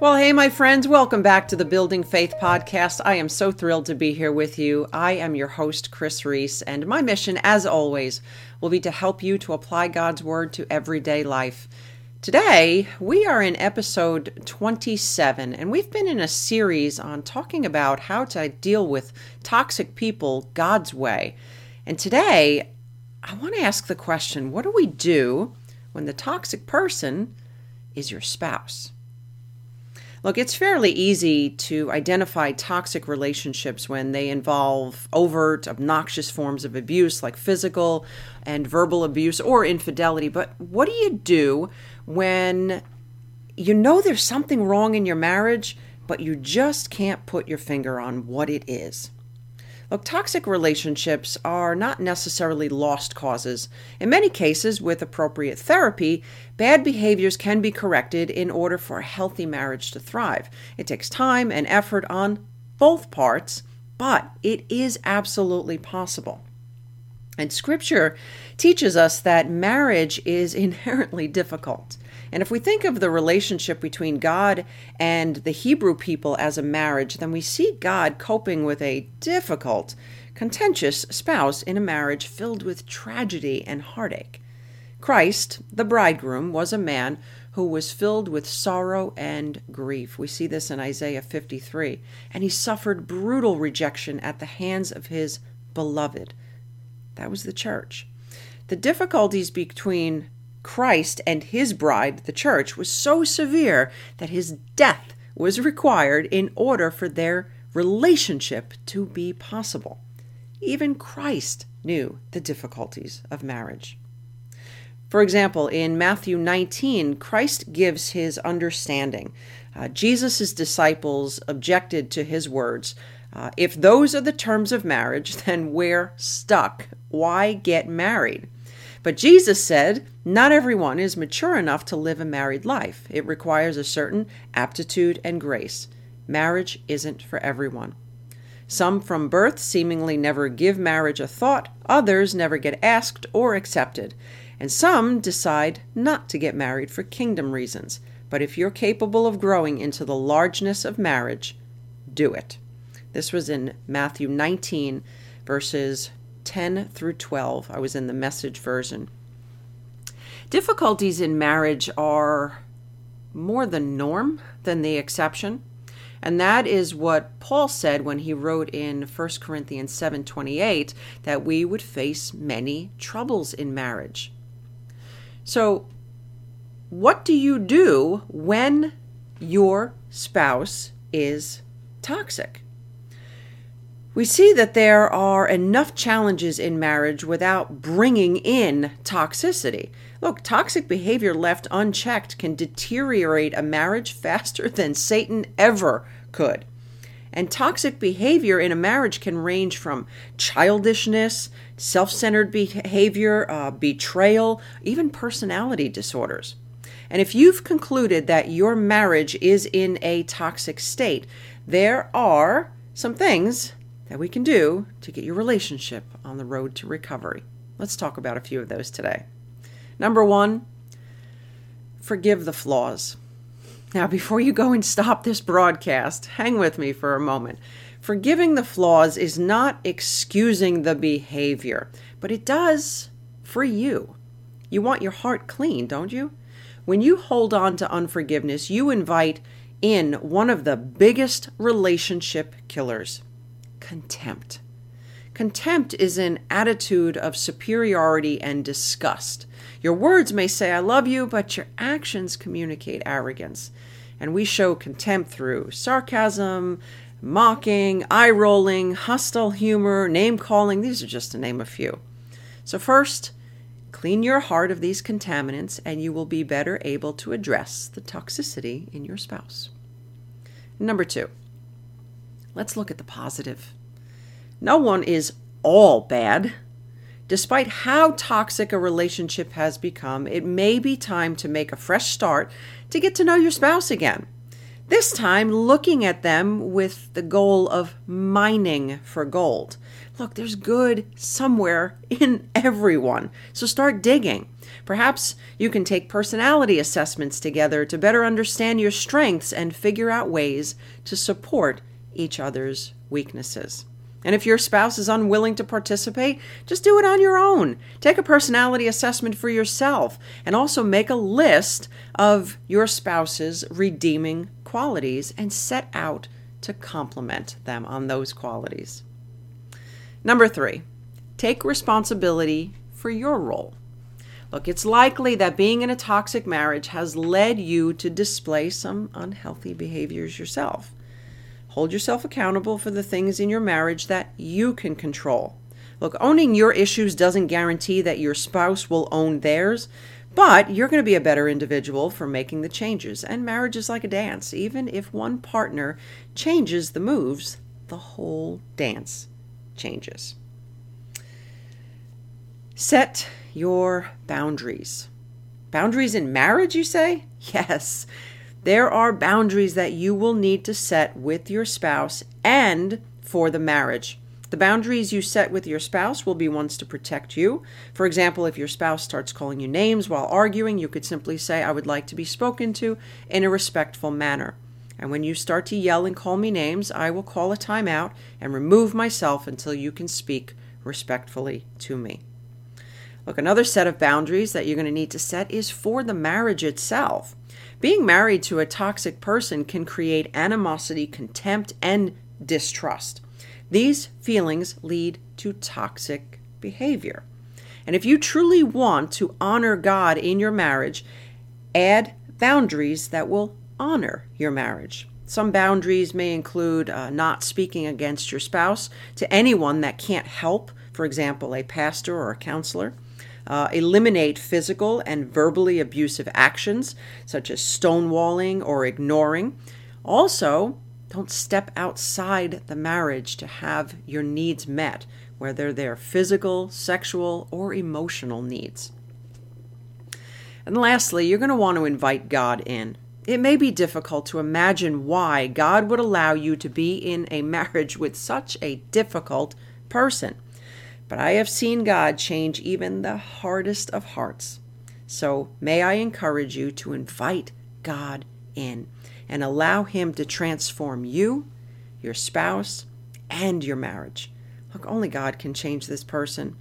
Well, hey, my friends, welcome back to the Building Faith podcast. I am so thrilled to be here with you. I am your host, Kris Reece, and my mission, as always, will be to help you to apply God's Word to everyday life. Today, we are in episode 27, and we've been in a series on talking about how to deal with toxic people God's way. And today, I want to ask the question what do we do when the toxic person is your spouse? Look, it's fairly easy to identify toxic relationships when they involve overt, obnoxious forms of abuse like physical and verbal abuse or infidelity. But what do you do when you know there's something wrong in your marriage, but you just can't put your finger on what it is? Look, toxic relationships are not necessarily lost causes. In many cases, with appropriate therapy, bad behaviors can be corrected in order for a healthy marriage to thrive. It takes time and effort on both parts, but it is absolutely possible. And scripture teaches us that marriage is inherently difficult. And if we think of the relationship between God and the Hebrew people as a marriage, then we see God coping with a difficult, contentious spouse in a marriage filled with tragedy and heartache. Christ, the bridegroom, was a man who was filled with sorrow and grief. We see this in Isaiah 53. And he suffered brutal rejection at the hands of his beloved. That was the church. The difficulties between Christ and his bride, the church, was so severe that his death was required in order for their relationship to be possible. Even Christ knew the difficulties of marriage. For example, in Matthew 19, Christ gives his understanding. Uh, Jesus' disciples objected to his words. Uh, if those are the terms of marriage, then we're stuck. Why get married? But Jesus said, Not everyone is mature enough to live a married life. It requires a certain aptitude and grace. Marriage isn't for everyone. Some from birth seemingly never give marriage a thought, others never get asked or accepted, and some decide not to get married for kingdom reasons. But if you're capable of growing into the largeness of marriage, do it. This was in Matthew 19, verses 10 through 12. I was in the message version. Difficulties in marriage are more the norm than the exception. And that is what Paul said when he wrote in 1 Corinthians 7:28 that we would face many troubles in marriage. So, what do you do when your spouse is toxic? We see that there are enough challenges in marriage without bringing in toxicity. Look, toxic behavior left unchecked can deteriorate a marriage faster than Satan ever could. And toxic behavior in a marriage can range from childishness, self centered behavior, uh, betrayal, even personality disorders. And if you've concluded that your marriage is in a toxic state, there are some things that we can do to get your relationship on the road to recovery. Let's talk about a few of those today. Number one, forgive the flaws. Now, before you go and stop this broadcast, hang with me for a moment. Forgiving the flaws is not excusing the behavior, but it does for you. You want your heart clean, don't you? When you hold on to unforgiveness, you invite in one of the biggest relationship killers contempt. Contempt is an attitude of superiority and disgust. Your words may say, I love you, but your actions communicate arrogance. And we show contempt through sarcasm, mocking, eye rolling, hostile humor, name calling. These are just to name a few. So, first, clean your heart of these contaminants, and you will be better able to address the toxicity in your spouse. Number two, let's look at the positive. No one is all bad. Despite how toxic a relationship has become, it may be time to make a fresh start to get to know your spouse again. This time, looking at them with the goal of mining for gold. Look, there's good somewhere in everyone, so start digging. Perhaps you can take personality assessments together to better understand your strengths and figure out ways to support each other's weaknesses. And if your spouse is unwilling to participate, just do it on your own. Take a personality assessment for yourself and also make a list of your spouse's redeeming qualities and set out to compliment them on those qualities. Number three, take responsibility for your role. Look, it's likely that being in a toxic marriage has led you to display some unhealthy behaviors yourself. Hold yourself accountable for the things in your marriage that you can control. Look, owning your issues doesn't guarantee that your spouse will own theirs, but you're going to be a better individual for making the changes. And marriage is like a dance. Even if one partner changes the moves, the whole dance changes. Set your boundaries. Boundaries in marriage, you say? Yes. There are boundaries that you will need to set with your spouse and for the marriage. The boundaries you set with your spouse will be ones to protect you. For example, if your spouse starts calling you names while arguing, you could simply say, I would like to be spoken to in a respectful manner. And when you start to yell and call me names, I will call a timeout and remove myself until you can speak respectfully to me. Look, another set of boundaries that you're going to need to set is for the marriage itself. Being married to a toxic person can create animosity, contempt, and distrust. These feelings lead to toxic behavior. And if you truly want to honor God in your marriage, add boundaries that will honor your marriage. Some boundaries may include uh, not speaking against your spouse to anyone that can't help, for example, a pastor or a counselor. Uh, eliminate physical and verbally abusive actions, such as stonewalling or ignoring. Also, don't step outside the marriage to have your needs met, whether they're physical, sexual, or emotional needs. And lastly, you're going to want to invite God in. It may be difficult to imagine why God would allow you to be in a marriage with such a difficult person. But I have seen God change even the hardest of hearts. So may I encourage you to invite God in and allow Him to transform you, your spouse, and your marriage. Look, only God can change this person,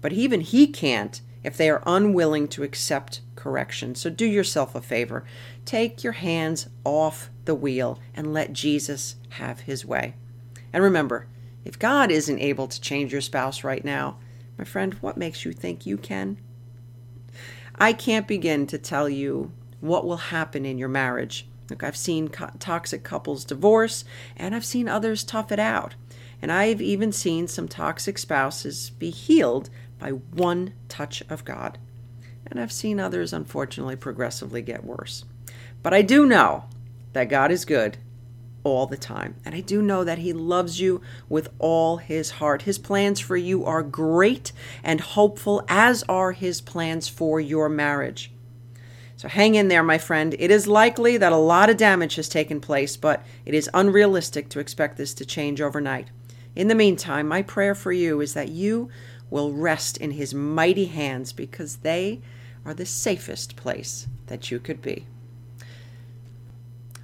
but even He can't if they are unwilling to accept correction. So do yourself a favor. Take your hands off the wheel and let Jesus have His way. And remember, if God isn't able to change your spouse right now, my friend, what makes you think you can? I can't begin to tell you what will happen in your marriage. Look, I've seen co- toxic couples divorce, and I've seen others tough it out. And I've even seen some toxic spouses be healed by one touch of God. And I've seen others, unfortunately, progressively get worse. But I do know that God is good all the time. And I do know that He loves you with all His heart. His plans for you are great and hopeful, as are His plans for your marriage. So hang in there, my friend. It is likely that a lot of damage has taken place, but it is unrealistic to expect this to change overnight. In the meantime, my prayer for you is that you will rest in His mighty hands because they are the safest place that you could be.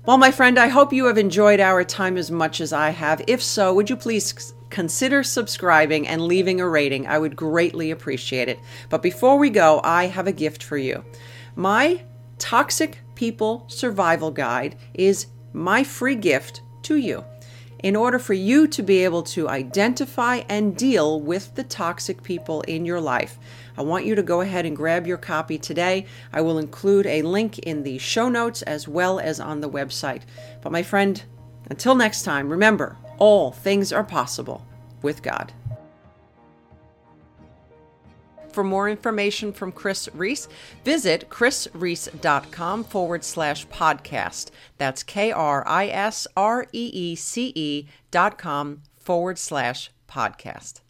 Well, my friend, I hope you have enjoyed our time as much as I have. If so, would you please consider subscribing and leaving a rating? I would greatly appreciate it. But before we go, I have a gift for you. My Toxic People Survival Guide is my free gift to you in order for you to be able to identify and deal with the toxic people in your life. I want you to go ahead and grab your copy today. I will include a link in the show notes as well as on the website. But, my friend, until next time, remember all things are possible with God. For more information from Kris Reece, visit krisreece.com forward slash podcast. That's K R I S R E E C E dot com forward slash podcast.